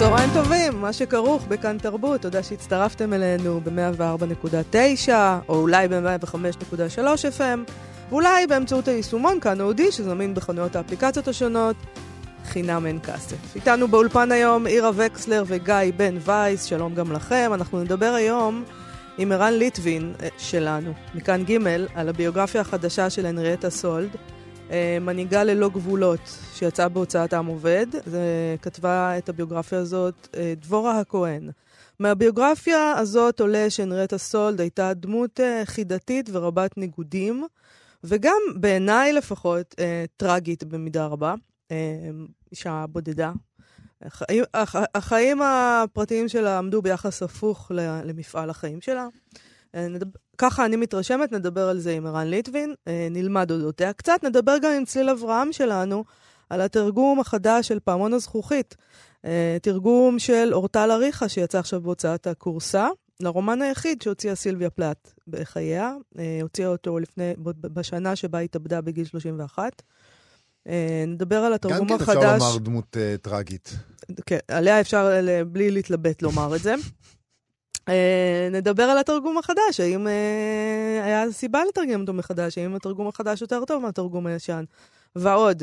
צהריים טובים, מה שכרוך בכאן תרבות, תודה שהצטרפתם אלינו ב-104.9, או אולי ב-105.3 FM, ואולי באמצעות היישומון כאן אודי, שזמין בחנויות האפליקציות השונות, חינם אין כסף. איתנו באולפן היום עירה וקסלר וגיא בן וייס, שלום גם לכם. אנחנו נדבר היום עם ערן ליטבין אה, שלנו, מכאן ג', על הביוגרפיה החדשה של הנריאטה סולד. אה, מנהיגה ללא גבולות, שיצאה בהוצאת עם עובד. זה כתבה את הביוגרפיה הזאת אה, דבורה הכהן. מהביוגרפיה הזאת עולה שהנרטה סולד הייתה דמות אה, חידתית ורבת ניגודים, וגם בעיניי לפחות טרגית במידה רבה. אישה בודדה. החיים, החיים הפרטיים שלה עמדו ביחס הפוך למפעל החיים שלה. נדבר, ככה אני מתרשמת, נדבר על זה עם ערן ליטבין, אה, נלמד אודותיה קצת, נדבר גם עם צליל אברהם שלנו על התרגום החדש של פעמון הזכוכית. אה, תרגום של אורטל אריכה, שיצא עכשיו בהוצאת הכורסה, לרומן היחיד שהוציאה סילביה פלט בחייה. אה, הוציאה אותו לפני, בשנה שבה התאבדה בגיל 31. נדבר על התרגום החדש. גם כן אפשר לומר דמות uh, טרגית. כן, עליה אפשר בלי להתלבט לומר את זה. אה, נדבר על התרגום החדש, האם אה, היה סיבה לתרגם אותו מחדש, האם התרגום החדש יותר טוב מהתרגום הישן, ועוד.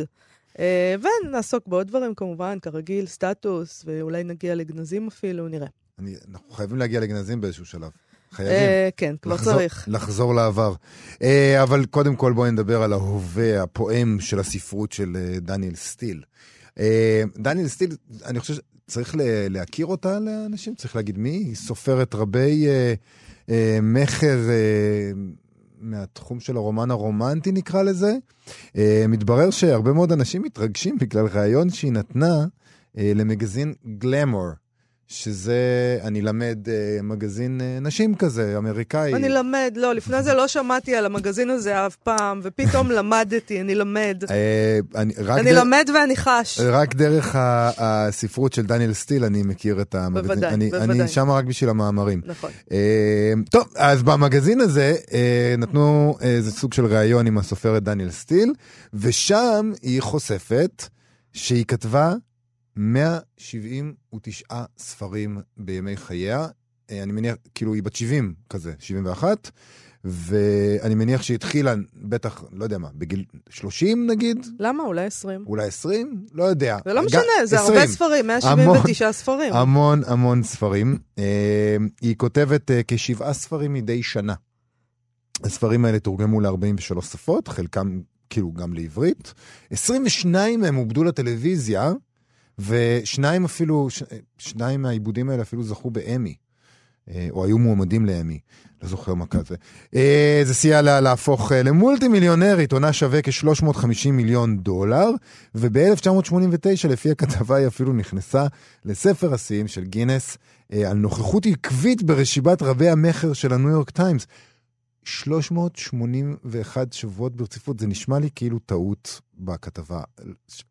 אה, ונעסוק בעוד דברים כמובן, כרגיל, סטטוס, ואולי נגיע לגנזים אפילו, נראה. אני, אנחנו חייבים להגיע לגנזים באיזשהו שלב. חייבים. כן, כבר לחזור, צריך. לחזור לעבר. אבל קודם כל בואי נדבר על ההווה הפועם של הספרות של דניאל סטיל. דניאל סטיל, אני חושב צריך להכיר אותה לאנשים? צריך להגיד מי? היא סופרת רבי אה, אה, מכר אה, מהתחום של הרומן הרומנטי, נקרא לזה. אה, מתברר שהרבה מאוד אנשים מתרגשים בגלל ראיון שהיא נתנה אה, למגזין גלמור. שזה, אני למד אה, מגזין אה, נשים כזה, אמריקאי. אני למד, לא, לפני זה לא שמעתי על המגזין הזה אף פעם, ופתאום למדתי, אני למד. אה, אני, אני דר... למד ואני חש. רק דרך הספרות של דניאל סטיל אני מכיר את המגזין. בוודאי, אני, בוודאי. אני שם רק בשביל המאמרים. נכון. אה, טוב, אז במגזין הזה אה, נתנו איזה סוג של ראיון עם הסופרת דניאל סטיל, ושם היא חושפת שהיא כתבה 179 ספרים בימי חייה. אה, אני מניח, כאילו היא בת 70 כזה, 71, ואני מניח שהיא התחילה, בטח, לא יודע מה, בגיל 30 נגיד? למה? אולי 20. אולי 20? לא יודע. זה לא משנה, זה 20. הרבה ספרים, 179 המון, ספרים. המון המון ספרים. אה, היא כותבת אה, כשבעה ספרים מדי שנה. הספרים האלה תורגמו ל-43 שפות, חלקם כאילו גם לעברית. 22 מהם עובדו לטלוויזיה. ושניים אפילו, ש... שניים מהעיבודים האלה אפילו זכו באמי, אה, או היו מועמדים לאמי, לא זוכר מה כזה. אה, זה סייע לה להפוך אה, למולטי מיליונרית, עונה שווה כ-350 מיליון דולר, וב-1989, לפי הכתבה, היא אפילו נכנסה לספר השיאים של גינס, על נוכחות עקבית ברשיבת רבי המכר של הניו יורק טיימס. 381 שבועות ברציפות, זה נשמע לי כאילו טעות בכתבה.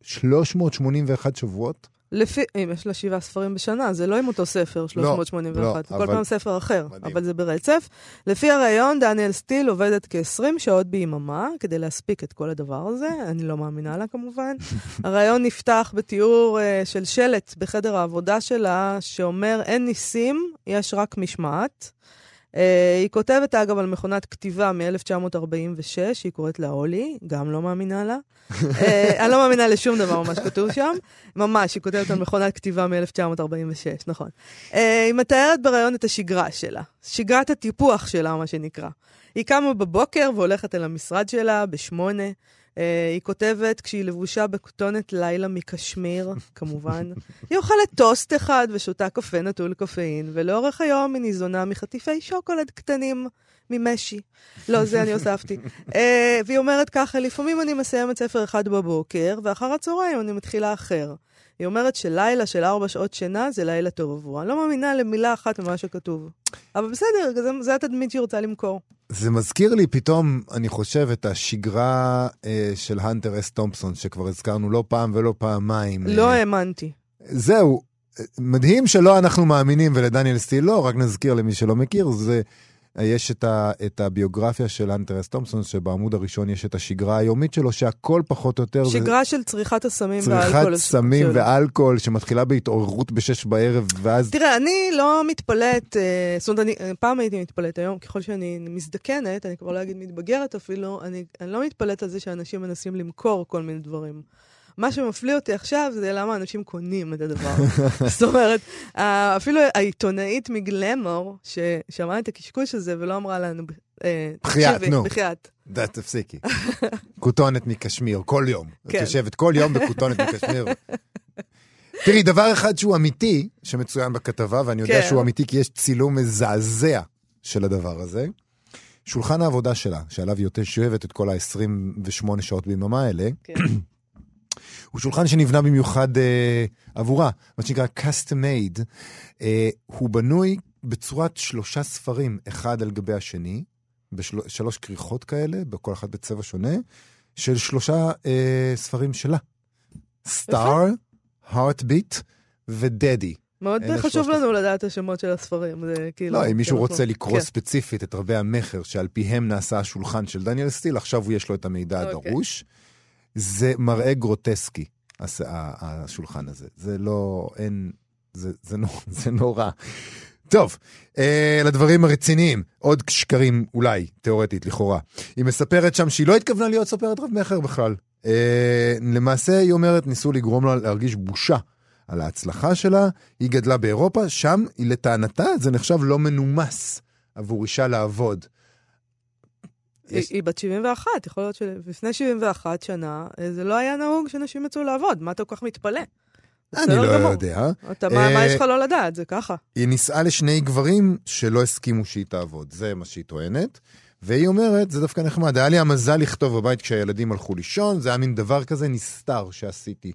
381 שבועות? לפי, אם יש לה שבעה ספרים בשנה, זה לא עם אותו ספר, 381, לא, לא, כל אבל... פעם ספר אחר, מדהים. אבל זה ברצף. לפי הראיון, דניאל סטיל עובדת כ-20 שעות ביממה כדי להספיק את כל הדבר הזה, אני לא מאמינה לה כמובן. הראיון נפתח בתיאור uh, של שלט בחדר העבודה שלה, שאומר, אין ניסים, יש רק משמעת. Uh, היא כותבת, אגב, על מכונת כתיבה מ-1946, היא קוראת לה אולי, גם לא מאמינה לה. uh, אני לא מאמינה לשום דבר מה שכתוב שם. ממש, היא כותבת על מכונת כתיבה מ-1946, נכון. Uh, היא מתארת בריאיון את השגרה שלה, שגרת הטיפוח שלה, מה שנקרא. היא קמה בבוקר והולכת אל המשרד שלה בשמונה. Uh, היא כותבת כשהיא לבושה בכתונת לילה מקשמיר, כמובן. היא אוכלת טוסט אחד ושותה קפה נטול קפאין, ולאורך היום היא ניזונה מחטיפי שוקולד קטנים ממשי. לא, זה אני הוספתי. uh, והיא אומרת ככה, לפעמים אני מסיימת ספר אחד בבוקר, ואחר הצהריים אני מתחילה אחר. היא אומרת שלילה של ארבע שעות שינה זה לילה טוב עבורה. אני לא מאמינה למילה אחת ממה שכתוב. אבל בסדר, זה התדמית שהיא רוצה למכור. זה מזכיר לי פתאום, אני חושב, את השגרה אה, של הנטר אס תומפסון, שכבר הזכרנו לא פעם ולא פעמיים. לא אה, האמנתי. זהו, מדהים שלא אנחנו מאמינים ולדניאל סטיל לא, רק נזכיר למי שלא מכיר, זה... יש את, ה, את הביוגרפיה של אנטרס תומפסון, שבעמוד הראשון יש את השגרה היומית שלו, שהכל פחות או יותר... שגרה זה... של צריכת הסמים צריכת ואלכוהול. צריכת סמים ואלכוהול, שמתחילה בהתעוררות בשש בערב, ואז... תראה, אני לא מתפלאת, אה, זאת אומרת, אני, פעם הייתי מתפלאת, היום ככל שאני מזדקנת, אני כבר לא אגיד מתבגרת אפילו, אני, אני לא מתפלאת על זה שאנשים מנסים למכור כל מיני דברים. מה שמפליא אותי עכשיו זה למה אנשים קונים את הדבר. זאת אומרת, אפילו העיתונאית מגלמור, ששמעה את הקשקוש הזה ולא אמרה לנו, אה, בחייאת, נו. בחייאת. תפסיקי. כותונת מקשמיר, כל יום. כן. את יושבת כל יום בכותונת מקשמיר. תראי, דבר אחד שהוא אמיתי, שמצוין בכתבה, ואני יודע כן. שהוא אמיתי כי יש צילום מזעזע של הדבר הזה. שולחן העבודה שלה, שעליו היא יושבת את כל ה-28 שעות ביממה האלה, כן. הוא שולחן שנבנה במיוחד אה, עבורה, מה שנקרא custom made. אה, הוא בנוי בצורת שלושה ספרים, אחד על גבי השני, בשלוש כריכות כאלה, בכל אחת בצבע שונה, של שלושה אה, ספרים שלה. סטאר, heartbeat ודדי. מאוד חשוב לנו לדעת השמות של הספרים, זה כאילו... לא, אם מישהו רוצה לקרוא כן. ספציפית את רבי המכר שעל פיהם נעשה השולחן של דניאל סטיל, עכשיו יש לו את המידע אוקיי. הדרוש. זה מראה גרוטסקי, הס- השולחן הזה. זה לא, אין, זה, זה, נור, זה נורא. טוב, אה, לדברים הרציניים, עוד שקרים אולי, תיאורטית, לכאורה. היא מספרת שם שהיא לא התכוונה להיות סופרת רב מכר בכלל. אה, למעשה, היא אומרת, ניסו לגרום לה להרגיש בושה על ההצלחה שלה. היא גדלה באירופה, שם, לטענתה, זה נחשב לא מנומס עבור אישה לעבוד. יש- היא בת 71, יכול להיות שלפני 71 שנה אה, זה לא היה נהוג שנשים יצאו לעבוד, מה אתה כל כך מתפלא? אני לא גמור. יודע. אתה, מה, מה אה, יש לך לא לדעת? זה ככה. היא נישאה לשני גברים שלא הסכימו שהיא תעבוד, זה מה שהיא טוענת. והיא אומרת, זה דווקא נחמד, היה לי המזל לכתוב בבית כשהילדים הלכו לישון, זה היה מין דבר כזה נסתר שעשיתי.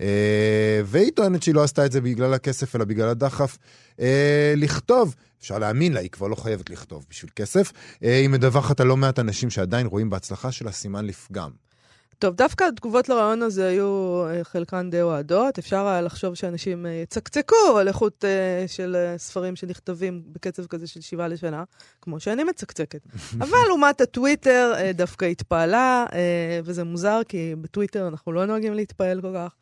אה, והיא טוענת שהיא לא עשתה את זה בגלל הכסף, אלא בגלל הדחף אה, לכתוב. אפשר להאמין לה, היא כבר לא חייבת לכתוב בשביל כסף. אה, היא מדווחת על לא מעט אנשים שעדיין רואים בהצלחה שלה סימן לפגם. טוב, דווקא התגובות לרעיון הזה היו אה, חלקן די אוהדות. אפשר היה לחשוב שאנשים אה, יצקצקו על איכות של ספרים שנכתבים בקצב כזה של שבעה לשנה, כמו שאני מצקצקת. אבל לעומת הטוויטר דווקא התפעלה, וזה מוזר, כי בטוויטר אנחנו לא נוהגים להתפעל כל כך.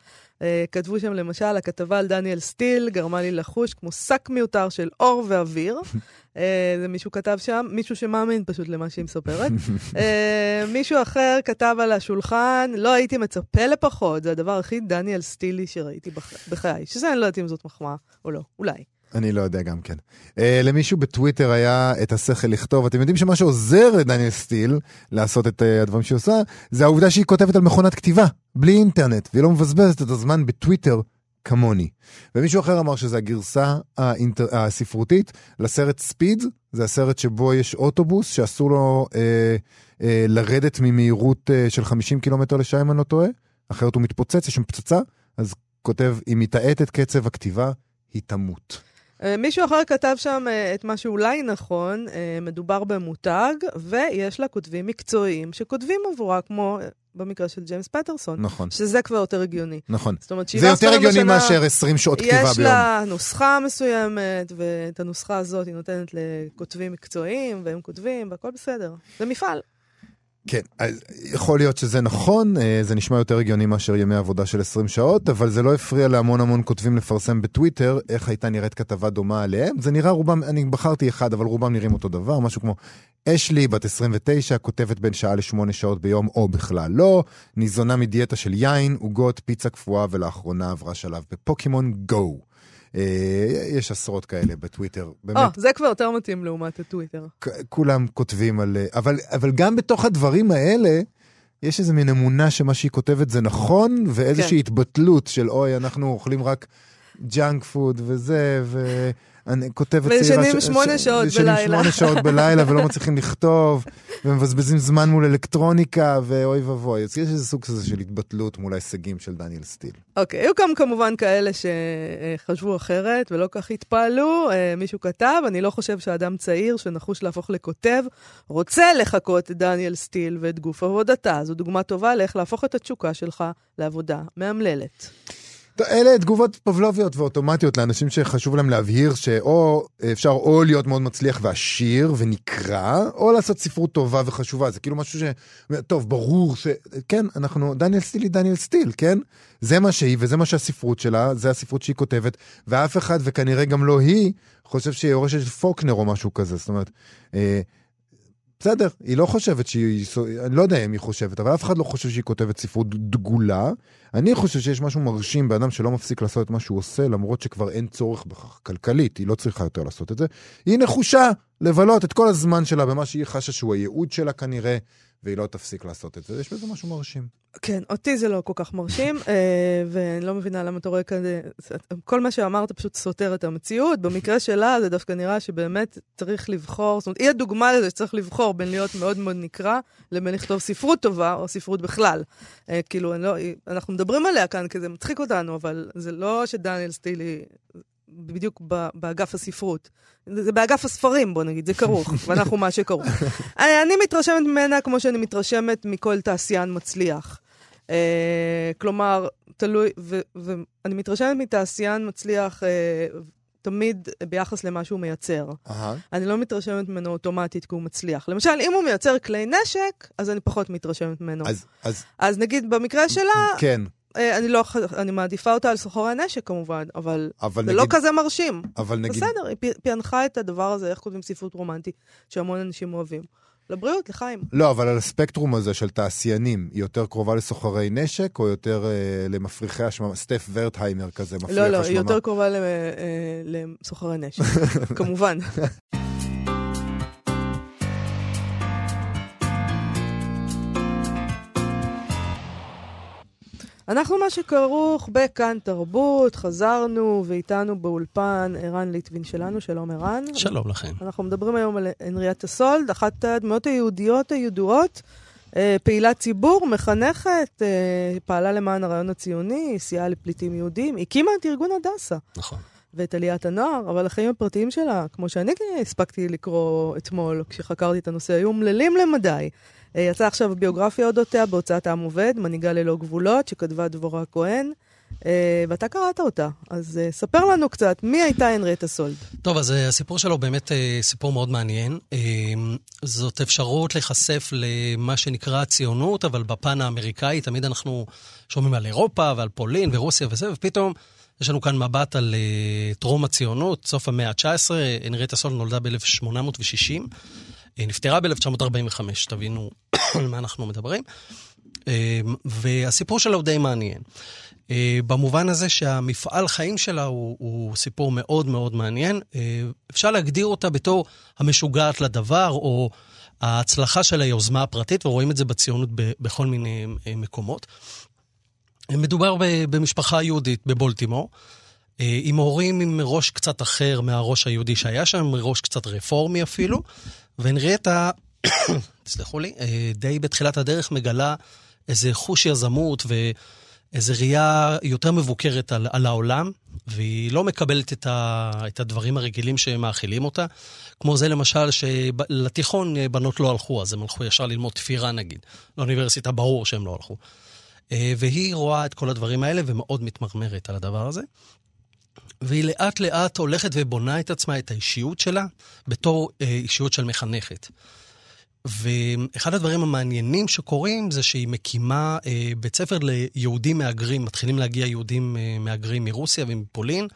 אה, כתבו שם למשל, הכתבה על דניאל סטיל גרמה לי לחוש כמו שק מיותר של אור ואוויר. אה, זה מישהו כתב שם, מישהו שמאמין פשוט למה שהיא מספרת. אה, מישהו אחר כתב על השולחן, לא הייתי מצפה לפחות, זה הדבר הכי דניאל סטילי שראיתי בח- בחיי. שזה אני לא יודעת אם זאת מחמאה או לא, אולי. אני לא יודע גם כן. Uh, למישהו בטוויטר היה את השכל לכתוב, אתם יודעים שמה שעוזר לדניאל סטיל לעשות את uh, הדברים שהיא עושה, זה העובדה שהיא כותבת על מכונת כתיבה, בלי אינטרנט, והיא לא מבזבזת את הזמן בטוויטר כמוני. ומישהו אחר אמר שזה הגרסה האינטר... הספרותית לסרט ספיד, זה הסרט שבו יש אוטובוס שאסור לו uh, uh, לרדת ממהירות uh, של 50 קילומטר לשעה, אם אני לא טועה, אחרת הוא מתפוצץ, יש שם פצצה, אז כותב, היא מתאט את קצב הכתיבה, היא תמות. אה, מישהו אחר כתב שם אה, את מה שאולי נכון, אה, מדובר במותג, ויש לה כותבים מקצועיים שכותבים עבורה, כמו במקרה של ג'יימס פטרסון, נכון, שזה כבר יותר הגיוני. נכון. זאת אומרת, זה שבעה יותר ספרים הגיוני מאשר 20 שעות כתיבה יש ביום. לה נוסחה מסוימת, ואת הנוסחה הזאת היא נותנת לכותבים מקצועיים, והם כותבים, והכל בסדר. זה מפעל. כן, יכול להיות שזה נכון, אה, זה נשמע יותר הגיוני מאשר ימי עבודה של 20 שעות, אבל זה לא הפריע להמון המון כותבים לפרסם בטוויטר איך הייתה נראית כתבה דומה עליהם. זה נראה רובם, אני בחרתי אחד, אבל רובם נראים אותו דבר, משהו כמו אשלי, בת 29, כותבת בין שעה לשמונה שעות ביום, או בכלל לא, ניזונה מדיאטה של יין, עוגות, פיצה קפואה, ולאחרונה עברה שלב בפוקימון גו. אה, יש עשרות כאלה בטוויטר, באמת. או, זה כבר יותר מתאים לעומת הטוויטר. כולם כותבים על... אבל, אבל גם בתוך הדברים האלה, יש איזה מין אמונה שמה שהיא כותבת זה נכון, ואיזושהי כן. התבטלות של אוי, אנחנו אוכלים רק ג'אנק פוד וזה, ו... אני כותבת צעירה... וישנים שמונה שעות ישנים בלילה. שמונה שעות בלילה ולא מצליחים לכתוב, ומבזבזים זמן מול אלקטרוניקה, ואוי ואבוי. אז יש איזה סוג כזה של התבטלות מול ההישגים של דניאל סטיל. אוקיי, היו גם כמובן כאלה שחשבו אחרת ולא כך התפעלו. אה, מישהו כתב, אני לא חושב שאדם צעיר שנחוש להפוך לכותב, רוצה לחקות את דניאל סטיל ואת גוף עבודתה. זו דוגמה טובה לאיך להפוך את התשוקה שלך לעבודה מאמללת. אלה תגובות פבלוביות ואוטומטיות לאנשים שחשוב להם להבהיר שאו אפשר או להיות מאוד מצליח ועשיר ונקרא, או לעשות ספרות טובה וחשובה. זה כאילו משהו ש... טוב, ברור ש... כן, אנחנו... דניאל סטיל היא דניאל סטיל, כן? זה מה שהיא וזה מה שהספרות שלה, זה הספרות שהיא כותבת, ואף אחד, וכנראה גם לא היא, חושב שהיא יורשת פוקנר או משהו כזה. זאת אומרת, אה, בסדר, היא לא חושבת שהיא, אני לא יודע אם היא חושבת, אבל אף אחד לא חושב שהיא כותבת ספרות דגולה. אני חושב שיש משהו מרשים באדם שלא מפסיק לעשות את מה שהוא עושה, למרות שכבר אין צורך בכך כלכלית, היא לא צריכה יותר לעשות את זה. היא נחושה לבלות את כל הזמן שלה במה שהיא חשה שהוא הייעוד שלה כנראה, והיא לא תפסיק לעשות את זה. יש בזה משהו מרשים. כן, אותי זה לא כל כך מרשים, אה, ואני לא מבינה למה אתה רואה כזה... כל מה שאמרת פשוט סותר את המציאות. במקרה שלה זה דווקא נראה שבאמת צריך לבחור, זאת אומרת, היא הדוגמה לזה שצריך לבחור בין להיות מאוד מאוד נקרא, לבין לכתוב ספרות טובה, או ספרות בכלל. אה, כאילו, לא, אנחנו מדברים עליה כאן כי זה מצחיק אותנו, אבל זה לא שדניאל סטילי... בדיוק באגף הספרות. זה באגף הספרים, בוא נגיד, זה כרוך, ואנחנו מה שכרוך. אני, אני מתרשמת ממנה כמו שאני מתרשמת מכל תעשיין מצליח. Uh, כלומר, תלוי, ואני מתרשמת מתעשיין מצליח uh, תמיד ביחס למה שהוא מייצר. Uh-huh. אני לא מתרשמת ממנו אוטומטית כי הוא מצליח. למשל, אם הוא מייצר כלי נשק, אז אני פחות מתרשמת ממנו. אז, אז... אז נגיד במקרה שלה, כן. אני לא, אני מעדיפה אותה על סוחרי הנשק כמובן, אבל, אבל זה לא נגיד, לא כזה מרשים. אבל נגיד... בסדר, היא פענחה את הדבר הזה, איך כותבים ספרות רומנטית, שהמון אנשים אוהבים. לבריאות, לחיים. לא, אבל על הספקטרום הזה של תעשיינים, היא יותר קרובה לסוחרי נשק, או יותר אה, למפריחי השממה? סטף ורטהיימר כזה, מפריח השממה? לא, לא, היא יותר קרובה אה, לסוחרי נשק, כמובן. אנחנו מה שכרוך בכאן תרבות, חזרנו ואיתנו באולפן ערן ליטבין שלנו, שלום ערן. שלום לכם. אנחנו מדברים היום על הנריאטה סולד, אחת הדמויות היהודיות הידועות, אה, פעילת ציבור, מחנכת, אה, פעלה למען הרעיון הציוני, סייעה לפליטים יהודים, הקימה את ארגון הדסה. נכון. ואת עליית הנוער, אבל החיים הפרטיים שלה, כמו שאני הספקתי לקרוא אתמול כשחקרתי את הנושא, היו אומללים למדי. אה, יצא עכשיו ביוגרפיה אודותיה בהוצאת העם עובד, מנהיגה ללא גבולות, שכתבה דבורה כהן. Uh, ואתה קראת אותה, אז uh, ספר לנו קצת, מי הייתה הנריאטה סולד? טוב, אז הסיפור שלו באמת סיפור מאוד מעניין. זאת אפשרות להיחשף למה שנקרא ציונות, אבל בפן האמריקאי, תמיד אנחנו שומעים על אירופה ועל פולין ורוסיה וזה, ופתאום יש לנו כאן מבט על טרום הציונות, סוף המאה ה-19, הנריאטה סולד נולדה ב-1860. היא נפטרה ב-1945, תבינו על מה אנחנו מדברים. אמ, והסיפור שלה הוא די מעניין. אה, במובן הזה שהמפעל חיים שלה הוא, הוא סיפור מאוד מאוד מעניין. אה, אפשר להגדיר אותה בתור המשוגעת לדבר, או ההצלחה של היוזמה הפרטית, ורואים את זה בציונות בכל מיני אה, מקומות. מדובר במשפחה יהודית בבולטימור, עם הורים עם ראש קצת אחר מהראש היהודי שהיה שם, ראש קצת רפורמי אפילו, והנריאטה, תסלחו לי, אה, די בתחילת הדרך מגלה איזה חוש יזמות ואיזה ראייה יותר מבוקרת על, על העולם, והיא לא מקבלת את, ה, את הדברים הרגילים שמאכילים אותה. כמו זה למשל, שלתיכון אה, בנות לא הלכו, אז הם הלכו ישר ללמוד תפירה נגיד. לאוניברסיטה ברור שהם לא הלכו. אה, והיא רואה את כל הדברים האלה ומאוד מתמרמרת על הדבר הזה. והיא לאט לאט הולכת ובונה את עצמה, את האישיות שלה, בתור אה, אישיות של מחנכת. ואחד הדברים המעניינים שקורים זה שהיא מקימה אה, בית ספר ליהודים מהגרים, מתחילים להגיע יהודים אה, מהגרים מרוסיה ומפולין,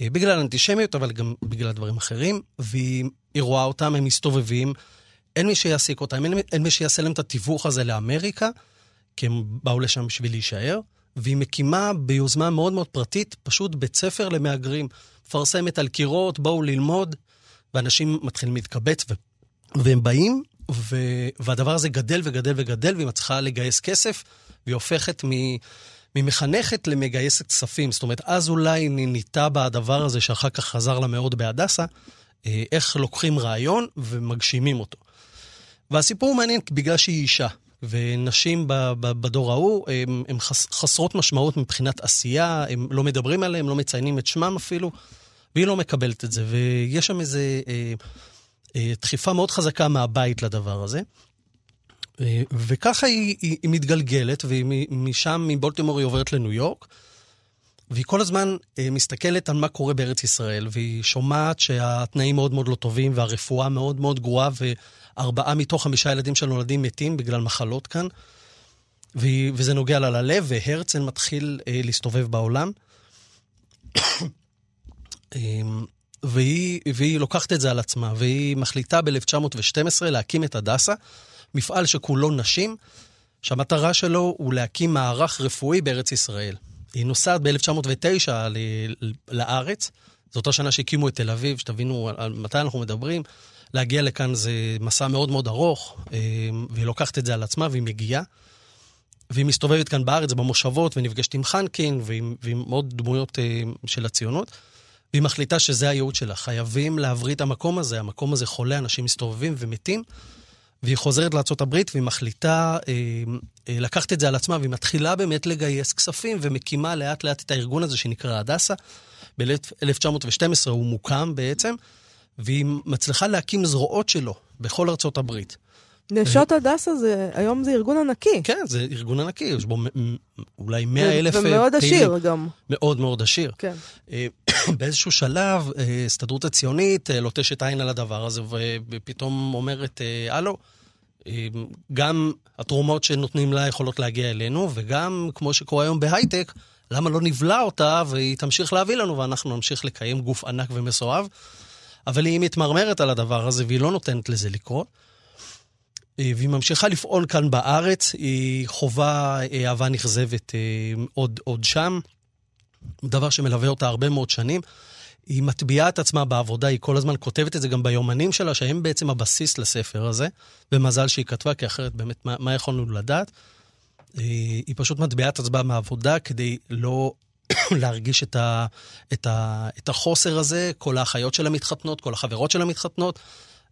אה, בגלל אנטישמיות, אבל גם בגלל דברים אחרים, והיא רואה אותם, הם מסתובבים, אין מי שיעסיק אותם, אין, אין מי שיעשה להם את התיווך הזה לאמריקה, כי הם באו לשם בשביל להישאר. והיא מקימה ביוזמה מאוד מאוד פרטית, פשוט בית ספר למהגרים. מפרסמת על קירות, בואו ללמוד, ואנשים מתחילים להתקבץ, ו... והם באים, ו... והדבר הזה גדל וגדל וגדל, והיא מצליחה לגייס כסף, והיא הופכת מ... ממחנכת למגייסת כספים. זאת אומרת, אז אולי ניטה בה הדבר הזה שאחר כך חזר לה מאוד בהדסה, אה, איך לוקחים רעיון ומגשימים אותו. והסיפור מעניין בגלל שהיא אישה. ונשים בדור ההוא הן חסרות משמעות מבחינת עשייה, הם לא מדברים עליהן, לא מציינים את שמם אפילו, והיא לא מקבלת את זה. ויש שם איזו אה, אה, דחיפה מאוד חזקה מהבית לדבר הזה. אה, וככה היא, היא, היא מתגלגלת, ומשם, מבולטימור היא עוברת לניו יורק, והיא כל הזמן אה, מסתכלת על מה קורה בארץ ישראל, והיא שומעת שהתנאים מאוד מאוד לא טובים, והרפואה מאוד מאוד גרועה, וארבעה מתוך חמישה ילדים שנולדים מתים בגלל מחלות כאן, וזה נוגע לה ללב, והרצל מתחיל אה, להסתובב בעולם. אמ, והיא, והיא לוקחת את זה על עצמה, והיא מחליטה ב-1912 להקים את הדסה, מפעל שכולו נשים, שהמטרה שלו הוא להקים מערך רפואי בארץ ישראל. היא נוסעת ב-1909 לארץ, זאת השנה שהקימו את תל אביב, שתבינו על מתי אנחנו מדברים. להגיע לכאן זה מסע מאוד מאוד ארוך, אה, והיא לוקחת את זה על עצמה והיא מגיעה. והיא מסתובבת כאן בארץ, במושבות, ונפגשת עם חנקין ועם, ועם עוד דמויות אה, של הציונות. והיא מחליטה שזה הייעוד שלה. חייבים להבריא את המקום הזה, המקום הזה חולה, אנשים מסתובבים ומתים. והיא חוזרת לארה"ב והיא מחליטה אה, אה, לקחת את זה על עצמה, והיא מתחילה באמת לגייס כספים ומקימה לאט לאט את הארגון הזה שנקרא הדסה. ב-1912 הוא מוקם בעצם, והיא מצליחה להקים זרועות שלו בכל ארצות הברית. נשות הדסה זה, היום זה ארגון ענקי. כן, זה ארגון ענקי, יש בו אולי 100 אלף פעילים. ומאוד עשיר גם. מאוד מאוד עשיר. כן. אה, באיזשהו שלב, ההסתדרות הציונית לוטשת עין על הדבר הזה, ופתאום אומרת, הלו, גם התרומות שנותנים לה יכולות להגיע אלינו, וגם, כמו שקורה היום בהייטק, למה לא נבלע אותה והיא תמשיך להביא לנו ואנחנו נמשיך לקיים גוף ענק ומסואב. אבל היא מתמרמרת על הדבר הזה והיא לא נותנת לזה לקרות. אה, והיא ממשיכה לפעול כאן בארץ, היא חווה אה, אהבה נכזבת אה, עוד, עוד שם, דבר שמלווה אותה הרבה מאוד שנים. היא מטביעה את עצמה בעבודה, היא כל הזמן כותבת את זה גם ביומנים שלה, שהם בעצם הבסיס לספר הזה, ומזל שהיא כתבה, כי אחרת באמת, מה, מה יכולנו לדעת? היא פשוט מטביעה את עצמה מהעבודה כדי לא להרגיש את, ה, את, ה, את החוסר הזה. כל האחיות שלה מתחתנות, כל החברות שלה מתחתנות.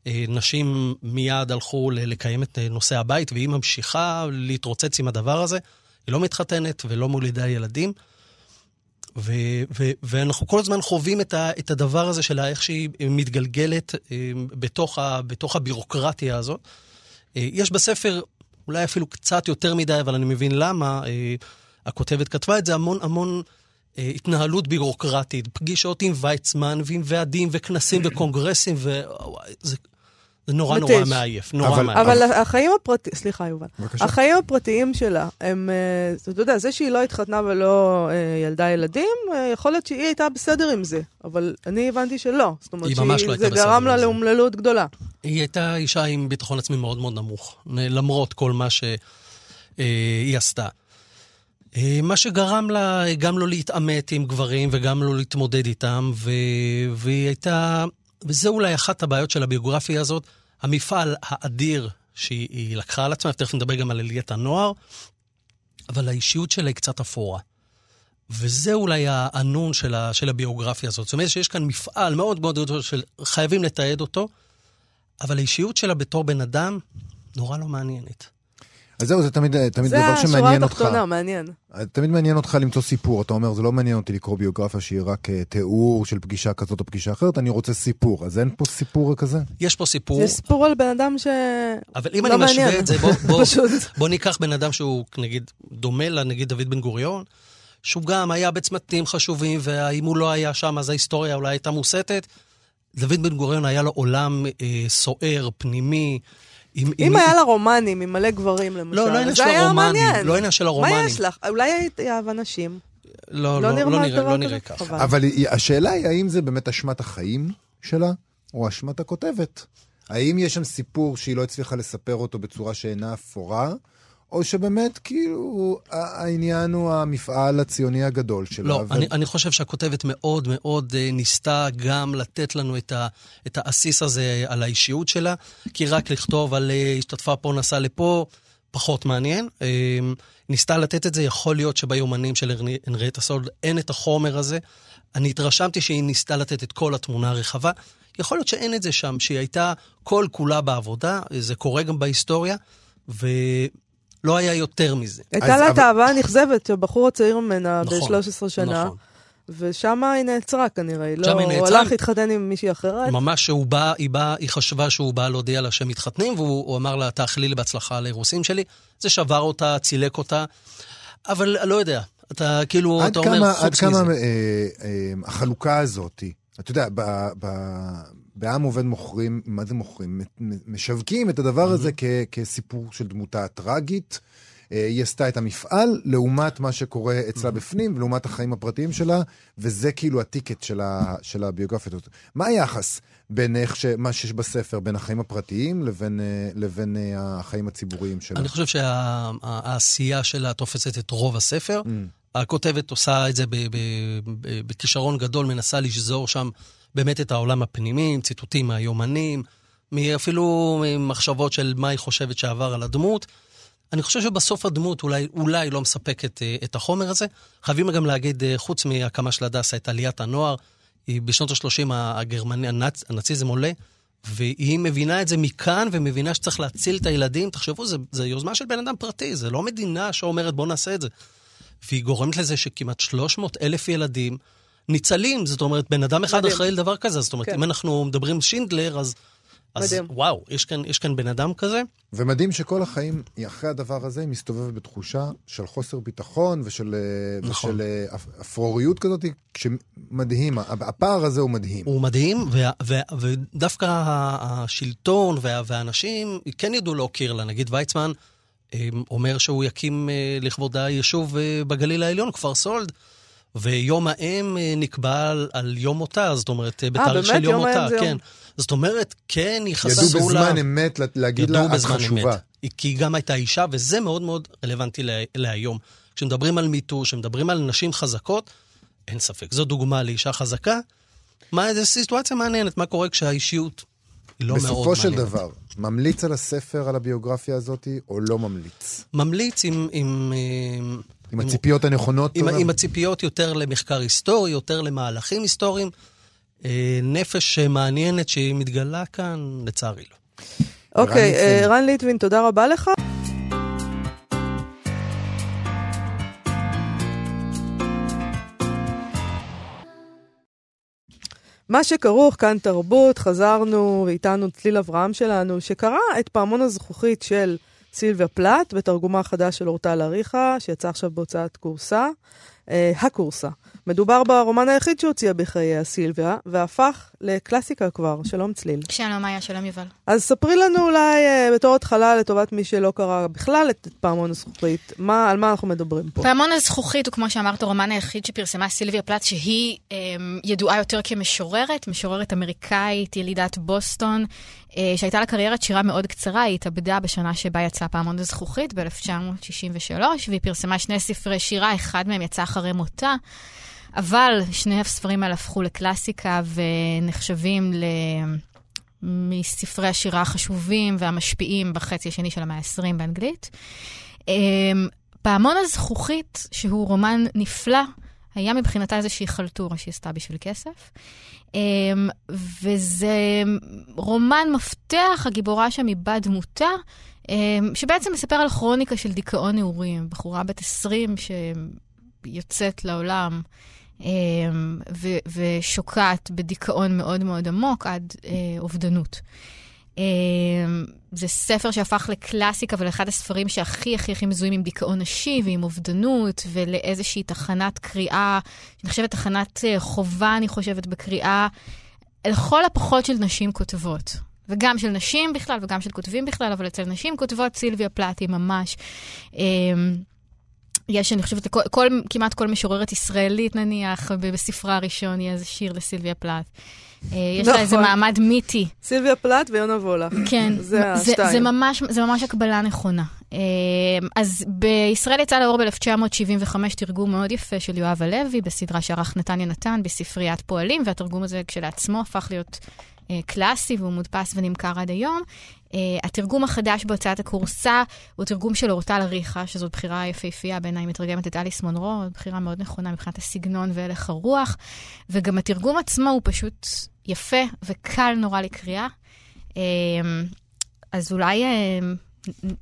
נשים מיד הלכו לקיים את נושא הבית, והיא ממשיכה להתרוצץ עם הדבר הזה. היא לא מתחתנת ולא מולידה ילדים. ו, ו, ואנחנו כל הזמן חווים את, ה, את הדבר הזה של איך שהיא מתגלגלת אה, בתוך, ה, בתוך הבירוקרטיה הזאת. אה, יש בספר אולי אפילו קצת יותר מדי, אבל אני מבין למה. אה, הכותבת כתבה את זה המון המון התנהלות בירוקרטית, פגישות עם ויצמן ועם ועדים וכנסים וקונגרסים, וזה זה נורא מתש. נורא מעייף, נורא אבל, מעייף. אבל החיים הפרטיים, סליחה יובל, בבקשה. החיים הפרטיים שלה, הם, אה, אתה יודע, זה שהיא לא התחתנה ולא אה, ילדה ילדים, אה, יכול להיות שהיא הייתה בסדר עם זה, אבל אני הבנתי שלא. זאת אומרת, היא ממש לא הייתה בסדר זה גרם לה לאומללות גדולה. היא הייתה אישה עם ביטחון עצמי מאוד מאוד נמוך, למרות כל מה שהיא עשתה. מה שגרם לה גם לא להתעמת עם גברים וגם לא להתמודד איתם, ו... והיא הייתה וזה אולי אחת הבעיות של הביוגרפיה הזאת, המפעל האדיר שהיא לקחה על עצמה, ותכף נדבר גם על עליית הנוער, אבל האישיות שלה היא קצת אפורה. וזה אולי הנון של, ה, של הביוגרפיה הזאת. זאת אומרת שיש כאן מפעל מאוד מאוד גדול של חייבים לתעד אותו, אבל האישיות שלה בתור בן אדם נורא לא מעניינת. אז זהו, זה תמיד, תמיד זה דבר שמעניין אותך. זה השורה התחתונה, מעניין. תמיד מעניין אותך למצוא סיפור. אתה אומר, זה לא מעניין אותי לקרוא ביוגרפיה שהיא רק uh, תיאור של פגישה כזאת או פגישה אחרת, אני רוצה סיפור. אז אין פה סיפור כזה? יש פה סיפור. זה סיפור על בן אדם ש... אבל אם לא אני מעניין. משווה את זה, בוא, בוא, בוא ניקח בן אדם שהוא, נגיד, דומה לנגיד דוד בן גוריון, שהוא גם היה בצמתים חשובים, ואם הוא לא היה שם, אז ההיסטוריה אולי הייתה מוסתת. דוד בן גוריון היה לו עולם אה, סוער, פנימי. אם, אם, אם היה לה רומנים עם מלא גברים, למשל, לא, לא עניין של הרומנים. לא עניין של הרומנים. מה יש לך? אולי היית אהבה נשים? לא, לא, לא, לא נראה, לא נראה ככה. אבל השאלה היא, האם זה באמת אשמת החיים שלה, או אשמת הכותבת? האם יש שם סיפור שהיא לא הצליחה לספר אותו בצורה שאינה אפורה, או שבאמת, כאילו, העניין הוא המפעל הציוני הגדול שלה. לא, ו... אני, אני חושב שהכותבת מאוד מאוד אה, ניסתה גם לתת לנו את, ה, את העסיס הזה על האישיות שלה, כי רק לכתוב על אה, השתתפה פה, נסעה לפה, פחות מעניין. אה, ניסתה לתת את זה, יכול להיות שביומנים של הנריאטה סולד אין את החומר הזה. אני התרשמתי שהיא ניסתה לתת את כל התמונה הרחבה. יכול להיות שאין את זה שם, שהיא הייתה כל כולה בעבודה, זה קורה גם בהיסטוריה, ולא היה יותר מזה. הייתה לה את האהבה הנכזבת, הבחור הצעיר ממנה נכון, ב-13 שנה. נכון. ושם היא נעצרה כנראה, לא, היא נעצרה. הוא הלך להתחתן עם מישהי אחרת. ממש שהוא בא, היא באה, היא חשבה שהוא בא להודיע לה שהם מתחתנים, והוא אמר לה, תאכלי לי בהצלחה לאירוסין שלי. זה שבר אותה, צילק אותה, אבל לא יודע, אתה כאילו, אתה כמה, אומר, חוץ מזה. עד כמה אה, אה, החלוקה הזאת, אתה יודע, ב, ב, בעם עובד מוכרים, מה זה מוכרים? משווקים את הדבר הזה. כ, כסיפור של דמותה הטראגית. אה, היא עשתה את המפעל לעומת מה שקורה אצלה mm-hmm. בפנים, ולעומת החיים הפרטיים שלה, וזה כאילו הטיקט של, ה, של הביוגרפיה. מה היחס בין איך ש... מה שיש בספר, בין החיים הפרטיים לבין, אה, לבין אה, החיים הציבוריים שלה? אני חושב שהעשייה שלה תופסת את רוב הספר. Mm. הכותבת עושה את זה בכישרון גדול, מנסה לשזור שם באמת את העולם הפנימי, עם ציטוטים מהיומנים, אפילו מחשבות של מה היא חושבת שעבר על הדמות. אני חושב שבסוף הדמות אולי, אולי לא מספקת אה, את החומר הזה. חייבים גם להגיד, אה, חוץ מהקמה של הדסה, את עליית הנוער, היא בשנות ה-30 הגרמני, הנאצ, הנאציזם עולה, והיא מבינה את זה מכאן, ומבינה שצריך להציל את הילדים. תחשבו, זו יוזמה של בן אדם פרטי, זה לא מדינה שאומרת בוא נעשה את זה. והיא גורמת לזה שכמעט 300 אלף ילדים ניצלים, זאת אומרת, בן אדם אחד אחראי לדבר כזה, זאת אומרת, כן. אם אנחנו מדברים שינדלר, אז אז מדהים. וואו, יש כאן, יש כאן בן אדם כזה. ומדהים שכל החיים, אחרי הדבר הזה, היא מסתובבת בתחושה של חוסר ביטחון ושל, אה, נכון. ושל אה, אפרוריות כזאת, שמדהים, הפער הזה הוא מדהים. הוא מדהים, ו, ו, ודווקא השלטון וה, והאנשים כן ידעו להוקיר לה. נגיד ויצמן אה, אומר שהוא יקים לכבודה יישוב בגליל העליון, כפר סולד. ויום האם נקבע על, על יום מותה, זאת אומרת, בתאריך של יום מותה, כן. יום... זאת אומרת, כן ייחסו לה... ידעו בזמן אמת להגיד לה, את חשובה. אמת. כי היא גם הייתה אישה, וזה מאוד מאוד רלוונטי לה, להיום. כשמדברים על מיטו, כשמדברים על נשים חזקות, אין ספק. זו דוגמה לאישה חזקה. מה, זו סיטואציה מעניינת, מה קורה כשהאישיות היא לא מאוד מעניינת. בסופו של דבר, ממליץ על הספר, על הביוגרפיה הזאת, או לא ממליץ? ממליץ. עם עם הציפיות הנכונות? עם, עם הציפיות יותר למחקר היסטורי, יותר למהלכים היסטוריים. אה, נפש מעניינת שהיא מתגלה כאן, לצערי לא. אוקיי, אה, רן ליטווין, תודה רבה לך. מה שכרוך, כאן תרבות, חזרנו, ואיתנו צליל אברהם שלנו, שקרא את פעמון הזכוכית של סילביה פלט, בתרגומה החדש של אורטל אריכה, שיצא עכשיו בהוצאת קורסה, אה, הקורסה. מדובר ברומן היחיד שהוציאה בחייה סילביה, והפך לקלאסיקה כבר. שלום צליל. שלום מאיה, שלום יובל. אז ספרי לנו אולי uh, בתור התחלה לטובת מי שלא קרא בכלל את פעמון הזכוכית, מה, על מה אנחנו מדברים פה? פעמון הזכוכית הוא כמו שאמרת הרומן היחיד שפרסמה סילביה פלט, שהיא um, ידועה יותר כמשוררת, משוררת אמריקאית, ילידת בוסטון. uh, שהייתה לה קריירת שירה מאוד קצרה, היא התאבדה בשנה שבה יצא פעמון הזכוכית, ב-1963, והיא פרסמה שני ספרי שירה, אחד מהם יצא אחרי מותה. אבל שני הספרים האלה הפכו לקלאסיקה ונחשבים ל... מספרי השירה החשובים והמשפיעים בחצי השני של המאה ה-20 באנגלית. אמ, פעמון הזכוכית, שהוא רומן נפלא, היה מבחינתה איזושהי חלטורה שהיא עשתה בשביל כסף. אמ, וזה רומן מפתח, הגיבורה שם היא בת דמותה, אמ, שבעצם מספר על כרוניקה של דיכאון נעורים. בחורה בת 20 שיוצאת לעולם אמ, ו- ושוקעת בדיכאון מאוד מאוד עמוק עד אה, אובדנות. אמ, זה ספר שהפך לקלאסיקה ולאחד הספרים שהכי הכי הכי מזוהים עם דיכאון נשי ועם אובדנות ולאיזושהי תחנת קריאה, אני חושבת תחנת אה, חובה, אני חושבת, בקריאה, לכל הפחות של נשים כותבות. וגם של נשים בכלל, וגם של כותבים בכלל, אבל אצל נשים כותבות סילביה פלטי ממש. יש, אני חושבת, כל, כל, כמעט כל משוררת ישראלית, נניח, בספרה הראשון יהיה איזה שיר לסילביה פלט. אה, יש לה איזה נכון. מעמד מיתי. סילביה פלט ויונה וולך. כן, זה השתיים. זה ממש, זה ממש הקבלה נכונה. אה, אז בישראל יצא לאור ב-1975 תרגום מאוד יפה של יואב הלוי בסדרה שערך נתניה נתן בספריית פועלים, והתרגום הזה כשלעצמו הפך להיות קלאסי והוא מודפס ונמכר עד היום. Uh, התרגום החדש בהוצאת הכורסה הוא תרגום של אורטל אריכה, שזו בחירה יפהפייה בעיניי, מתרגמת את אליס מונרו, בחירה מאוד נכונה מבחינת הסגנון והלך הרוח. וגם התרגום עצמו הוא פשוט יפה וקל נורא לקריאה. Uh, אז אולי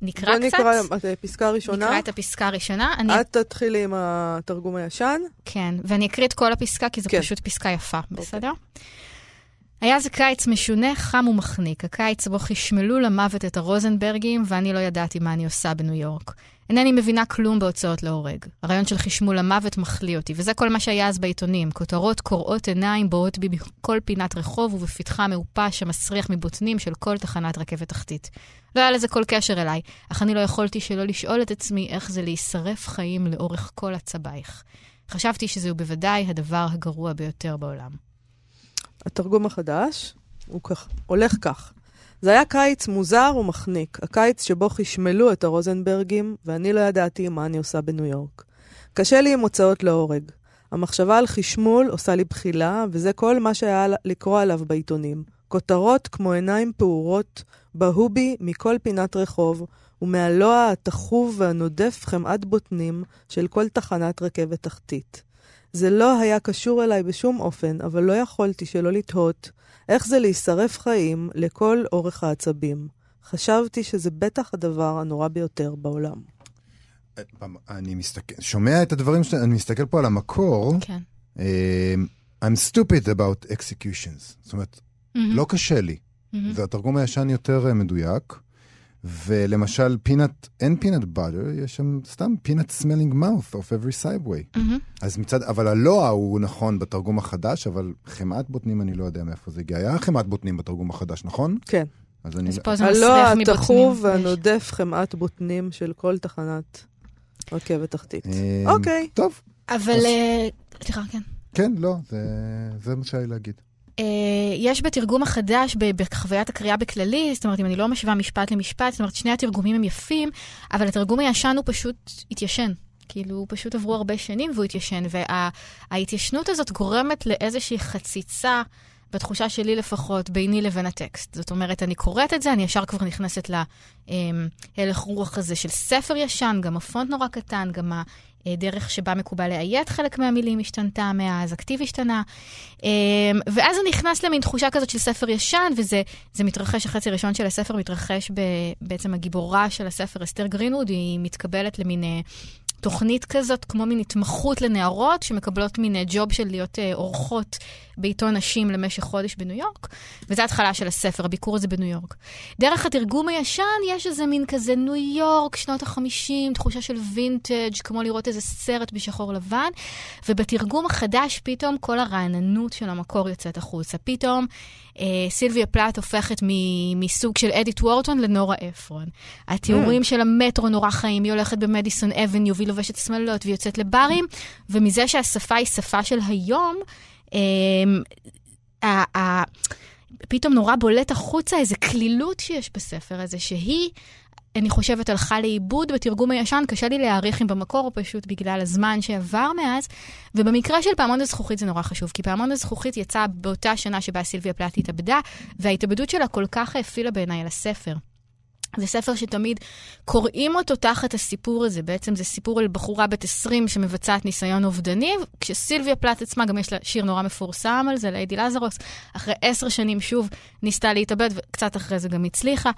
נקרא בוא קצת. נקרא את הפסקה הראשונה. נקרא את הפסקה הראשונה. אני... את תתחילי עם התרגום הישן. כן, ואני אקריא את כל הפסקה, כי זו כן. פשוט פסקה יפה, בסדר? היה זה קיץ משונה, חם ומחניק. הקיץ שבו חשמלו למוות את הרוזנברגים, ואני לא ידעתי מה אני עושה בניו יורק. אינני מבינה כלום בהוצאות להורג. הרעיון של חשמול למוות מחליא אותי, וזה כל מה שהיה אז בעיתונים. כותרות קורעות עיניים בואות בי בכל פינת רחוב ובפתחה מעופש המסריח מבוטנים של כל תחנת רכבת תחתית. לא היה לזה כל קשר אליי, אך אני לא יכולתי שלא לשאול את עצמי איך זה להישרף חיים לאורך כל הצבייך. חשבתי שזהו בוודאי הדבר הגרוע ביותר בעולם. התרגום החדש הוא כך, הולך כך. זה היה קיץ מוזר ומחניק, הקיץ שבו חשמלו את הרוזנברגים, ואני לא ידעתי מה אני עושה בניו יורק. קשה לי עם הוצאות להורג. המחשבה על חשמול עושה לי בחילה, וזה כל מה שהיה לקרוא עליו בעיתונים. כותרות כמו עיניים פעורות, בהו בי מכל פינת רחוב, ומהלוע התחוב והנודף חמאת בוטנים של כל תחנת רכבת תחתית. זה לא היה קשור אליי בשום אופן, אבל לא יכולתי שלא לתהות איך זה להישרף חיים לכל אורך העצבים. חשבתי שזה בטח הדבר הנורא ביותר בעולם. אני מסתכל, שומע את הדברים שאתה, אני מסתכל פה על המקור. כן. אה, I'm stupid about executions. זאת אומרת, מהמם, לא קשה לי. מהמם. והתרגום הישן יותר אה, מדויק. ולמשל, peanut, אין peanut butter, יש שם סתם peanut smelling of every subway. מהמם. אז מצד, אבל הלוע הוא נכון בתרגום החדש, אבל חמאת בוטנים אני לא יודע מאיפה זה הגיע. היה חמאת בוטנים בתרגום החדש, נכון? כן. אז אני... אז פה זה הלוע מסריח מבוטנים. התחוב והנודף חמאת בוטנים של כל תחנת רכבת תחתית. אה, אוקיי. טוב, אבל... אה, סליחה, כן. כן, לא, זה, זה מה שהיה לי להגיד. אה, יש בתרגום החדש, בחוויית הקריאה בכללי, זאת אומרת, אם אני לא משווה משפט למשפט, זאת אומרת, שני התרגומים הם יפים, אבל התרגום הישן הוא פשוט התיישן. כאילו, פשוט עברו הרבה שנים והוא התיישן, וההתיישנות הזאת גורמת לאיזושהי חציצה, בתחושה שלי לפחות, ביני לבין הטקסט. זאת אומרת, אני קוראת את זה, אני ישר כבר נכנסת להלך רוח הזה של ספר ישן, גם הפונט נורא קטן, גם הדרך שבה מקובל לאיית חלק מהמילים השתנתה מאז, הכתיב השתנה. אמ, ואז זה נכנס למין תחושה כזאת של ספר ישן, וזה זה מתרחש, החצי הראשון של הספר מתרחש ב, בעצם הגיבורה של הספר, אסתר גרינווד, היא מתקבלת למין אה, תוכנית כזאת, כמו מין התמחות לנערות, שמקבלות מין אה, ג'וב של להיות אה, אורחות בעיתון נשים למשך חודש בניו יורק, וזו ההתחלה של הספר, הביקור הזה בניו יורק. דרך התרגום הישן יש איזה מין כזה ניו יורק, שנות החמישים, תחושה של וינטג', כמו לראות איזה סרט בשחור לבן, ובתרגום החדש פתאום כל הרעננות של המקור יוצאת החוצה. פתאום סילביה פלט הופכת מ- מסוג של אדית וורטון לנורה אפרון. התיאורים של המטרו נורא חיים, היא הולכת במדיסון אבניו, והיא לובשת שמלות והיא יוצאת לברים, ומזה שהשפה היא שפה של היום, אה, ה- ה- פתאום נורא בולט החוצה איזה קלילות שיש בספר הזה, שהיא, אני חושבת, הלכה לאיבוד בתרגום הישן, קשה לי להעריך אם במקור או פשוט בגלל הזמן שעבר מאז. ובמקרה של פעמון הזכוכית זה נורא חשוב, כי פעמון הזכוכית יצא באותה שנה שבה סילביה פלט התאבדה, וההתאבדות שלה כל כך האפילה בעיניי על הספר. זה ספר שתמיד קוראים אותו תחת הסיפור הזה. בעצם זה סיפור על בחורה בת 20 שמבצעת ניסיון אובדני, כשסילביה פלט עצמה, גם יש לה שיר נורא מפורסם על זה, ליידי לזרוס, אחרי עשר שנים שוב ניסתה להתאבד, וקצת אחרי זה גם הצליחה.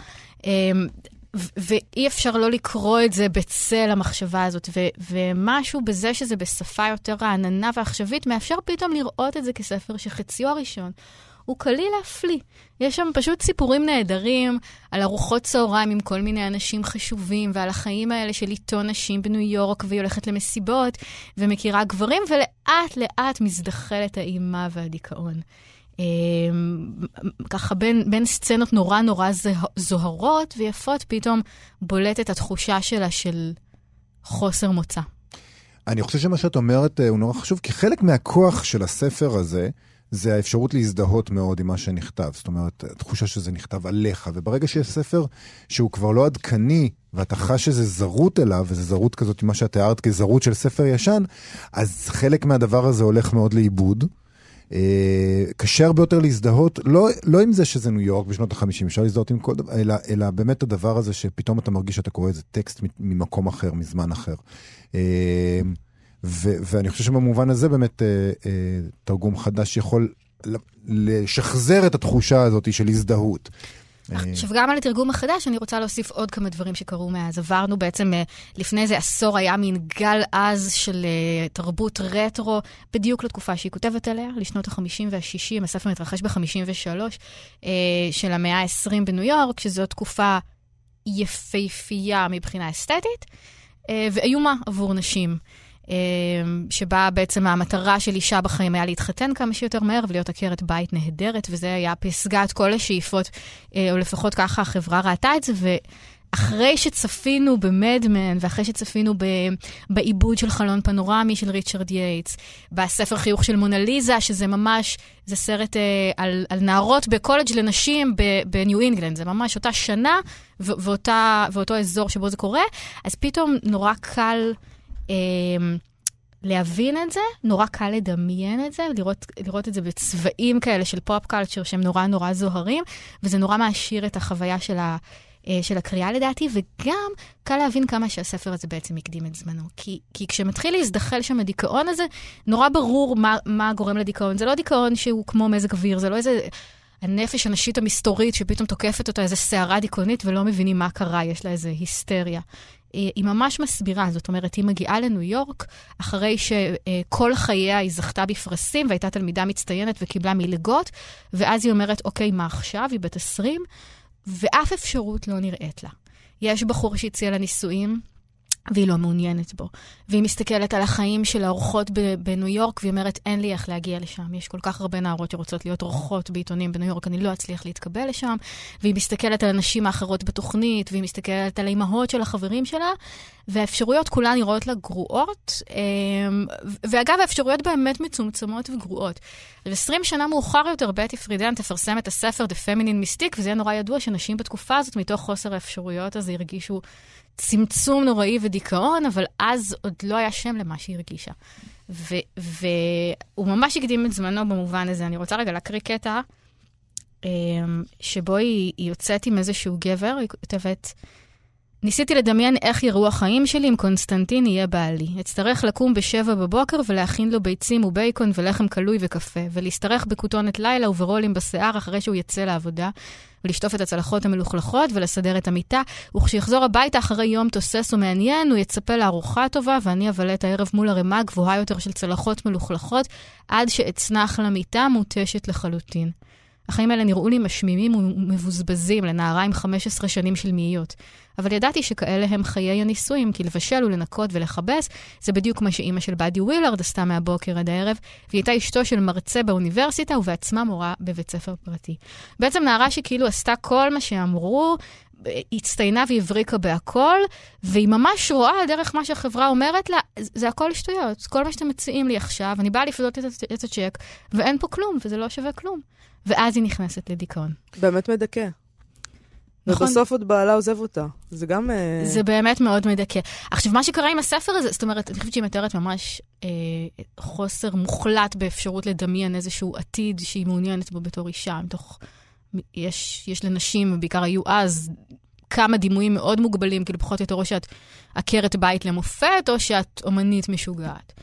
ואי אפשר לא לקרוא את זה בצל המחשבה הזאת, ו- ומשהו בזה שזה בשפה יותר רעננה ועכשווית, מאפשר פתאום לראות את זה כספר שחציו הראשון הוא קליל להפליא. יש שם פשוט סיפורים נהדרים על ארוחות צהריים עם כל מיני אנשים חשובים, ועל החיים האלה של עיתון נשים בניו יורק, והיא הולכת למסיבות, ומכירה גברים, ולאט לאט מזדחלת האימה והדיכאון. אמ, ככה בין, בין סצנות נורא נורא זוה- זוהרות ויפות, פתאום בולטת התחושה שלה של חוסר מוצא. אני חושב שמה שאת אומרת אה, הוא נורא חשוב, כי חלק מהכוח של הספר הזה, זה האפשרות להזדהות מאוד עם מה שנכתב. זאת אומרת, התחושה שזה נכתב עליך, וברגע שיש ספר שהוא כבר לא עדכני, ואתה חש שזה זרות אליו, וזה זרות כזאת, מה שאת תיארת כזרות של ספר ישן, אז חלק מהדבר הזה הולך מאוד לאיבוד. אה, קשה הרבה יותר להזדהות, לא, לא עם זה שזה ניו יורק בשנות ה-50, אפשר להזדהות עם כל דבר, אלא, אלא באמת הדבר הזה שפתאום אתה מרגיש שאתה קורא איזה טקסט ממקום אחר, מזמן אחר. אה, ו, ואני חושב שבמובן הזה באמת אה, תרגום חדש יכול לשחזר את התחושה הזאת של הזדהות. עכשיו, גם על התרגום החדש, אני רוצה להוסיף עוד כמה דברים שקרו מאז. עברנו בעצם, אה, לפני איזה עשור היה מין גל עז של uh, תרבות רטרו, בדיוק לתקופה שהיא כותבת עליה, לשנות ה-50 וה-60, הספר מתרחש ב-53, uh, של המאה ה-20 בניו יורק, שזו תקופה יפהפייה מבחינה אסתטית, ואיומה עבור נשים. אמ, שבה בעצם המטרה של אישה בחיים היה להתחתן כמה שיותר מהר ולהיות עקרת בית נהדרת, וזה היה פסגת כל השאיפות, אה, או לפחות ככה החברה ראתה את זה, ואחרי שצפינו ב Mad Men, ואחרי שצפינו בעיבוד של חלון פנורמי של ריצ'רד יייטס, בספר חיוך של מונליזה, שזה ממש, זה סרט אה, על, על נערות בקולג' לנשים בניו אינגלנד, זה ממש אותה שנה ואותה, ואותו אזור שבו זה קורה, אז פתאום נורא קל... אה, להבין את זה, נורא קל לדמיין את זה, לראות, לראות את זה בצבעים כאלה של פופ קלצ'ר שהם נורא נורא זוהרים, וזה נורא מעשיר את החוויה של, ה, אה, של הקריאה לדעתי, וגם קל להבין כמה שהספר הזה בעצם הקדים את זמנו. כי, כי כשמתחיל להזדחל שם הדיכאון הזה, נורא ברור מה, מה גורם לדיכאון. זה לא דיכאון שהוא כמו מזג אוויר, זה לא איזה... הנפש הנשית המסתורית שפתאום תוקפת אותה איזה סערה דיכאונית ולא מבינים מה קרה, יש לה איזה היסטריה. היא ממש מסבירה, זאת אומרת, היא מגיעה לניו יורק אחרי שכל חייה היא זכתה בפרסים והייתה תלמידה מצטיינת וקיבלה מלגות, ואז היא אומרת, אוקיי, מה עכשיו? היא בת 20, ואף אפשרות לא נראית לה. יש בחור שהציע לה נישואים, והיא לא מעוניינת בו. והיא מסתכלת על החיים של האורחות בניו יורק, והיא אומרת, אין לי איך להגיע לשם. יש כל כך הרבה נערות שרוצות להיות אורחות בעיתונים בניו יורק, אני לא אצליח להתקבל לשם. והיא מסתכלת על הנשים האחרות בתוכנית, והיא מסתכלת על האימהות של החברים שלה, והאפשרויות כולן נראות לה גרועות. אמ, ואגב, האפשרויות באמת מצומצמות וגרועות. ו-20 שנה מאוחר יותר, בטי פרידן תפרסם את הספר The Feminine Mystic, וזה יהיה נורא ידוע שנשים בתקופה הזאת, מתוך חוסר האפשרויות הזה, הרגישו צמצום נוראי ודיכאון, אבל אז עוד לא היה שם למה שהיא הרגישה. והוא ממש הקדים את זמנו במובן הזה. אני רוצה רגע להקריא קטע אמ, שבו היא, היא יוצאת עם איזשהו גבר, היא כותבת, ניסיתי לדמיין איך יראו החיים שלי אם קונסטנטין יהיה בעלי. אצטרך לקום בשבע בבוקר ולהכין לו ביצים ובייקון ולחם קלוי וקפה, ולהשתרך בכותונת לילה וברולים בשיער אחרי שהוא יצא לעבודה, ולשטוף את הצלחות המלוכלכות ולסדר את המיטה, וכשיחזור הביתה אחרי יום תוסס ומעניין, הוא יצפה לארוחה טובה, ואני אבלה את הערב מול ערימה גבוהה יותר של צלחות מלוכלכות, עד שאצנח למיטה מותשת לחלוטין. החיים האלה נראו לי משמימים ומבוזבזים לנערה עם 15 שנים של מאיות. אבל ידעתי שכאלה הם חיי הנישואים, כי לבשל ולנקות ולכבס, זה בדיוק מה שאימא של באדי ווילארד עשתה מהבוקר עד הערב, והיא הייתה אשתו של מרצה באוניברסיטה ובעצמה מורה בבית ספר פרטי. בעצם נערה שכאילו עשתה כל מה שאמרו, הצטיינה והבריקה בהכל, והיא ממש רואה דרך מה שהחברה אומרת לה, זה הכל שטויות, כל מה שאתם מציעים לי עכשיו, אני באה לפדות את, את הצ'ק, ואין פה כלום, וזה לא שווה כלום. ואז היא נכנסת לדיכאון. באמת מדכא. נכון. ובסוף עוד בעלה עוזב אותה. זה גם... אה, זה באמת מאוד מדכא. עכשיו, מה שקרה עם הספר הזה, זאת אומרת, אני חושבת שהיא מתארת ממש אה, חוסר מוחלט באפשרות לדמיין איזשהו עתיד שהיא מעוניינת בו בתור אישה, מתוך... יש, יש לנשים, בעיקר היו אז, כמה דימויים מאוד מוגבלים, כאילו פחות או יותר או שאת עקרת בית למופת, או שאת אומנית משוגעת.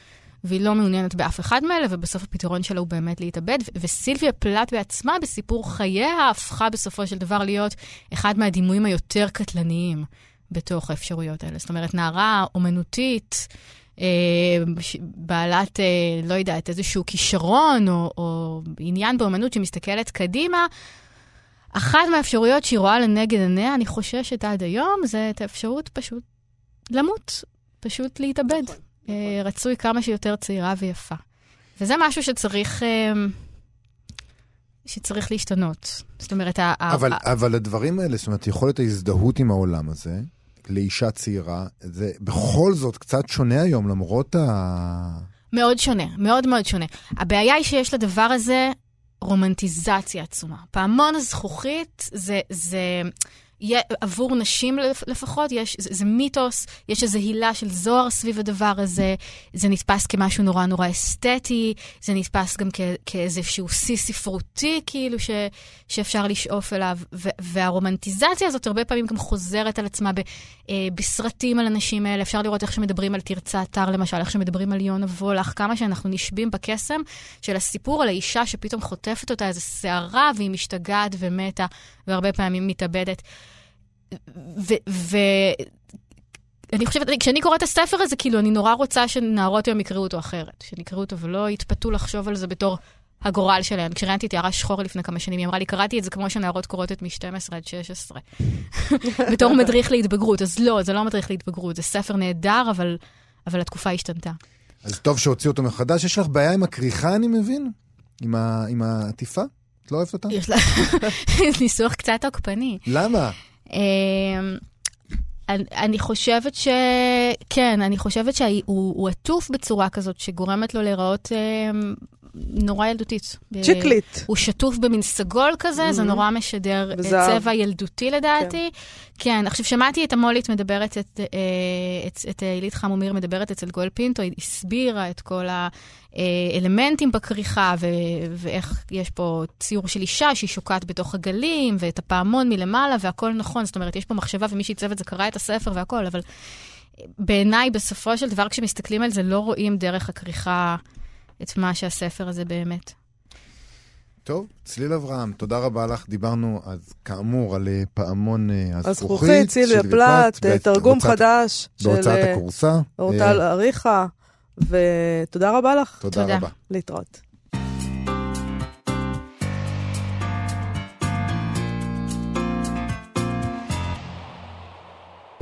והיא לא מעוניינת באף אחד מאלה, ובסוף הפתרון שלה הוא באמת להתאבד. וסילביה פלט בעצמה, בסיפור חייה, הפכה בסופו של דבר להיות אחד מהדימויים היותר קטלניים בתוך האפשרויות האלה. זאת אומרת, נערה אומנותית, אה, בעלת, אה, לא יודעת, איזשהו כישרון או, או עניין באומנות שמסתכלת קדימה, אחת מהאפשרויות שהיא רואה לנגד עיניה, אני חוששת עד היום, זה את האפשרות פשוט למות, פשוט להתאבד. נכון. אה, רצוי כמה שיותר צעירה ויפה. וזה משהו שצריך... אה, שצריך להשתנות. זאת אומרת, אבל, ה... אבל הדברים האלה, זאת אומרת, יכולת ההזדהות עם העולם הזה, לאישה צעירה, זה בכל זאת קצת שונה היום, למרות ה... מאוד שונה, מאוד מאוד שונה. הבעיה היא שיש לדבר הזה רומנטיזציה עצומה. פעמון הזכוכית זה, זה עבור נשים לפחות, יש, זה, זה מיתוס, יש איזו הילה של זוהר סביב הדבר הזה, זה נתפס כמשהו נורא נורא אסתטי, זה נתפס גם כ, כאיזשהו שיא ספרותי, כאילו, ש, שאפשר לשאוף אליו, ו, והרומנטיזציה הזאת הרבה פעמים גם חוזרת על עצמה ב, אה, בסרטים על הנשים האלה. אפשר לראות איך שמדברים על תרצה אתר, למשל, איך שמדברים על יונה וולך, כמה שאנחנו נשבים בקסם של הסיפור על האישה שפתאום חוטפת אותה איזו שערה והיא משתגעת ומתה, והרבה פעמים מתאבדת. ואני חושבת, כשאני קוראת את הספר הזה, כאילו, אני נורא רוצה שנערות היום יקראו אותו אחרת. שנקראו אותו ולא יתפתו לחשוב על זה בתור הגורל שלהן. כשראיינתי את יערה שחור לפני כמה שנים, היא אמרה לי, קראתי את זה כמו שנערות קוראות את מ-12 עד 16. בתור מדריך להתבגרות. אז לא, זה לא מדריך להתבגרות, זה ספר נהדר, אבל, אבל התקופה השתנתה. אז טוב שהוציאו אותו מחדש. יש לך בעיה עם הכריכה, אני מבין? עם, ה... עם העטיפה? את לא אוהבת אותה? יש לה ניסוח קצת עוקפני. למה? אמ, אני, חושבת ש... כן, אני חושבת שהוא עטוף בצורה כזאת שגורמת לו להיראות אמ, נורא ילדותית. צ'יקלית. הוא שטוף במין סגול כזה, mm-hmm. זה נורא משדר בזהב. צבע ילדותי לדעתי. כן. כן, עכשיו שמעתי את המולית מדברת, את, אה, את, את עילית חמומיר מדברת אצל גואל פינטו, היא הסבירה את כל האלמנטים בכריכה, ו, ואיך יש פה ציור של אישה שהיא שוקעת בתוך הגלים, ואת הפעמון מלמעלה, והכל נכון. זאת אומרת, יש פה מחשבה, ומי שעיצב את זה קרא את הספר והכל, אבל בעיניי, בסופו של דבר, כשמסתכלים על זה, לא רואים דרך הכריכה את מה שהספר הזה באמת. טוב, צליל אברהם, תודה רבה לך. דיברנו אז כאמור על אה, פעמון אה, הזכוכית. הזכוכית, ציליה פלט, תרגום בהוצאת, חדש. בהוצאת של הכורסה. אורטל אה, אריכה, ותודה רבה לך. תודה, תודה. רבה. להתראות.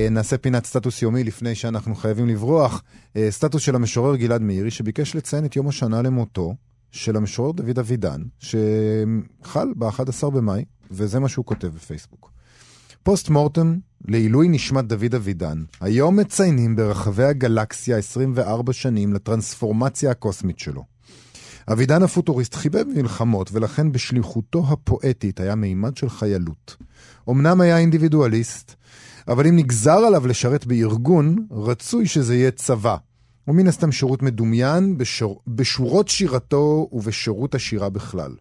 נעשה פינת סטטוס יומי לפני שאנחנו חייבים לברוח. אה, סטטוס של המשורר גלעד מאירי, שביקש לציין את יום השנה למותו של המשורר דוד אבידן, שחל ב-11 במאי, וזה מה שהוא כותב בפייסבוק. פוסט מורטם לעילוי נשמת דוד אבידן. היום מציינים ברחבי הגלקסיה 24 שנים לטרנספורמציה הקוסמית שלו. אבידן הפוטוריסט חיבב מלחמות, ולכן בשליחותו הפואטית היה מימד של חיילות. אמנם היה אינדיבידואליסט, אבל אם נגזר עליו לשרת בארגון, רצוי שזה יהיה צבא. ומן הסתם שירות מדומיין בשור... בשורות שירתו ובשירות השירה בכלל.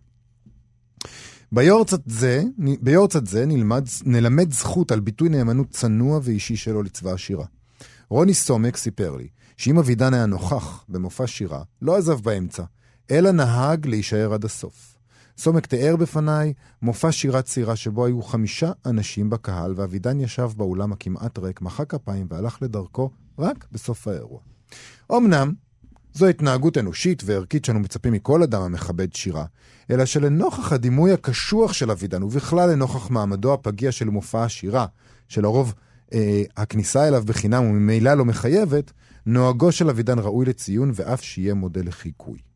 ביורצת זה, ביורצת זה נלמד, נלמד זכות על ביטוי נאמנות צנוע ואישי שלו לצבא השירה. רוני סומק סיפר לי שאם אבידן היה נוכח במופע שירה, לא עזב באמצע, אלא נהג להישאר עד הסוף. סומק תיאר בפניי מופע שירת צעירה שבו היו חמישה אנשים בקהל, ואבידן ישב באולם הכמעט ריק, מחא כפיים והלך לדרכו רק בסוף האירוע. אמנם, זו התנהגות אנושית וערכית שאנו מצפים מכל אדם המכבד שירה, אלא שלנוכח הדימוי הקשוח של אבידן, ובכלל לנוכח מעמדו הפגיע של מופע השירה, שלרוב אה, הכניסה אליו בחינם וממילא לא מחייבת, נוהגו של אבידן ראוי לציון ואף שיהיה מודל לחיקוי.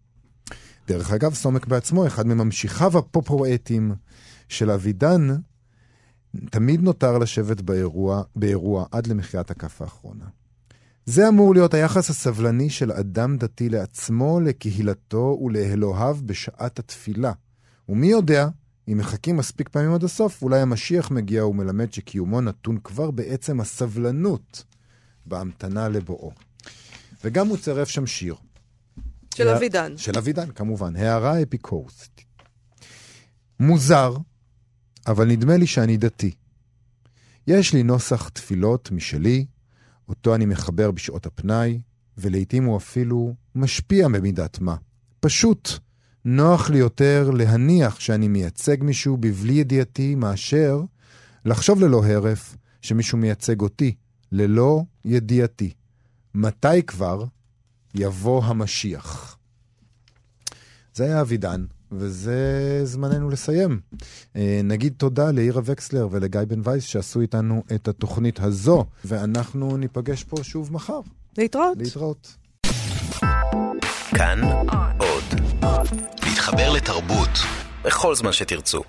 דרך אגב, סומק בעצמו, אחד מממשיכיו הפופואטים של אבידן, תמיד נותר לשבת באירוע, באירוע עד למחיית הכף האחרונה. זה אמור להיות היחס הסבלני של אדם דתי לעצמו, לקהילתו ולאלוהיו בשעת התפילה. ומי יודע, אם מחכים מספיק פעמים עד הסוף, אולי המשיח מגיע ומלמד שקיומו נתון כבר בעצם הסבלנות בהמתנה לבואו. וגם הוא צירף שם שיר. של אבידן. של אבידן, כמובן. הערה אפיקורסית. מוזר, אבל נדמה לי שאני דתי. יש לי נוסח תפילות משלי, אותו אני מחבר בשעות הפנאי, ולעיתים הוא אפילו משפיע במידת מה. פשוט, נוח לי יותר להניח שאני מייצג מישהו בבלי ידיעתי מאשר לחשוב ללא הרף שמישהו מייצג אותי ללא ידיעתי. מתי כבר יבוא המשיח. זה היה אבידן, וזה זמננו לסיים. אה, נגיד תודה לאירה וקסלר ולגיא בן וייס שעשו איתנו את התוכנית הזו, ואנחנו ניפגש פה שוב מחר. להתראות. להתראות. כאן עוד. להתחבר לתרבות בכל זמן שתרצו.